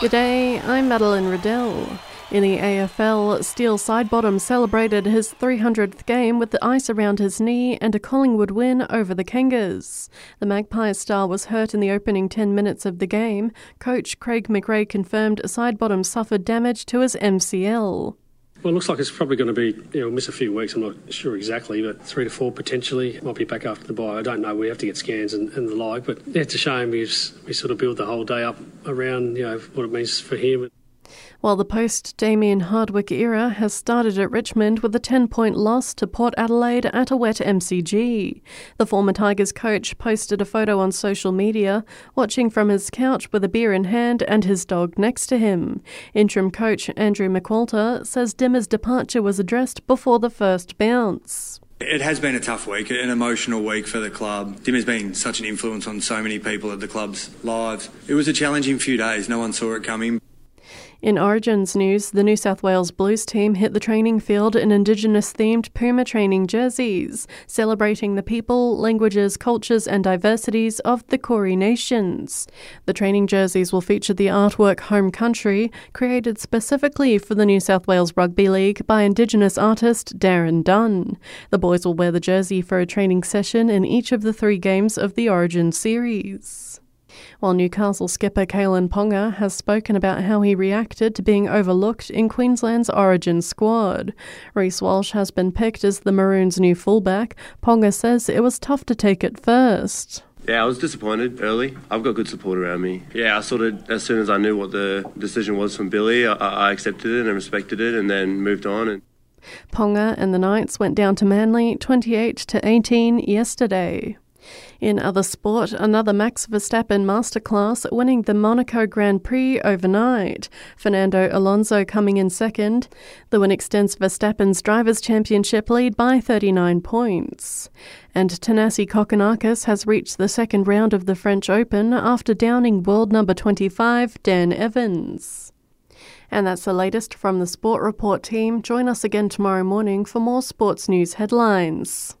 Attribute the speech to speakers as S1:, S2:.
S1: Good day, I'm Madeline Riddell. In the AFL, Steele Sidebottom celebrated his 300th game with the ice around his knee and a Collingwood win over the Kangas. The Magpie star was hurt in the opening 10 minutes of the game. Coach Craig McRae confirmed Sidebottom suffered damage to his MCL.
S2: Well, it looks like it's probably going to be, you know, miss a few weeks. I'm not sure exactly, but three to four potentially. Might be back after the bye. I don't know. We have to get scans and, and the like. But yeah, it's a shame we sort of build the whole day up around, you know, what it means for him
S1: while the post Damien Hardwick era has started at Richmond with a 10 point loss to Port Adelaide at a wet MCG. The former Tigers coach posted a photo on social media, watching from his couch with a beer in hand and his dog next to him. Interim coach Andrew McQualter says Dimma's departure was addressed before the first bounce.
S3: It has been a tough week, an emotional week for the club. Dim has been such an influence on so many people at the club's lives. It was a challenging few days. No one saw it coming.
S1: In Origins news, the New South Wales Blues team hit the training field in Indigenous themed Puma training jerseys, celebrating the people, languages, cultures, and diversities of the Koori Nations. The training jerseys will feature the artwork Home Country, created specifically for the New South Wales Rugby League by Indigenous artist Darren Dunn. The boys will wear the jersey for a training session in each of the three games of the Origin series while Newcastle skipper Kalyn Ponga has spoken about how he reacted to being overlooked in Queensland's origin squad. Reece Walsh has been picked as the Maroons' new fullback. Ponga says it was tough to take at first.
S4: Yeah, I was disappointed early. I've got good support around me. Yeah, I sort of, as soon as I knew what the decision was from Billy, I, I accepted it and respected it and then moved on. And
S1: Ponga and the Knights went down to Manly 28 to 18 yesterday. In other sport, another Max Verstappen masterclass winning the Monaco Grand Prix overnight. Fernando Alonso coming in second. The win extends Verstappen's Drivers' Championship lead by 39 points. And Thanasi Kokkinakis has reached the second round of the French Open after downing world number 25 Dan Evans. And that's the latest from the Sport Report team. Join us again tomorrow morning for more sports news headlines.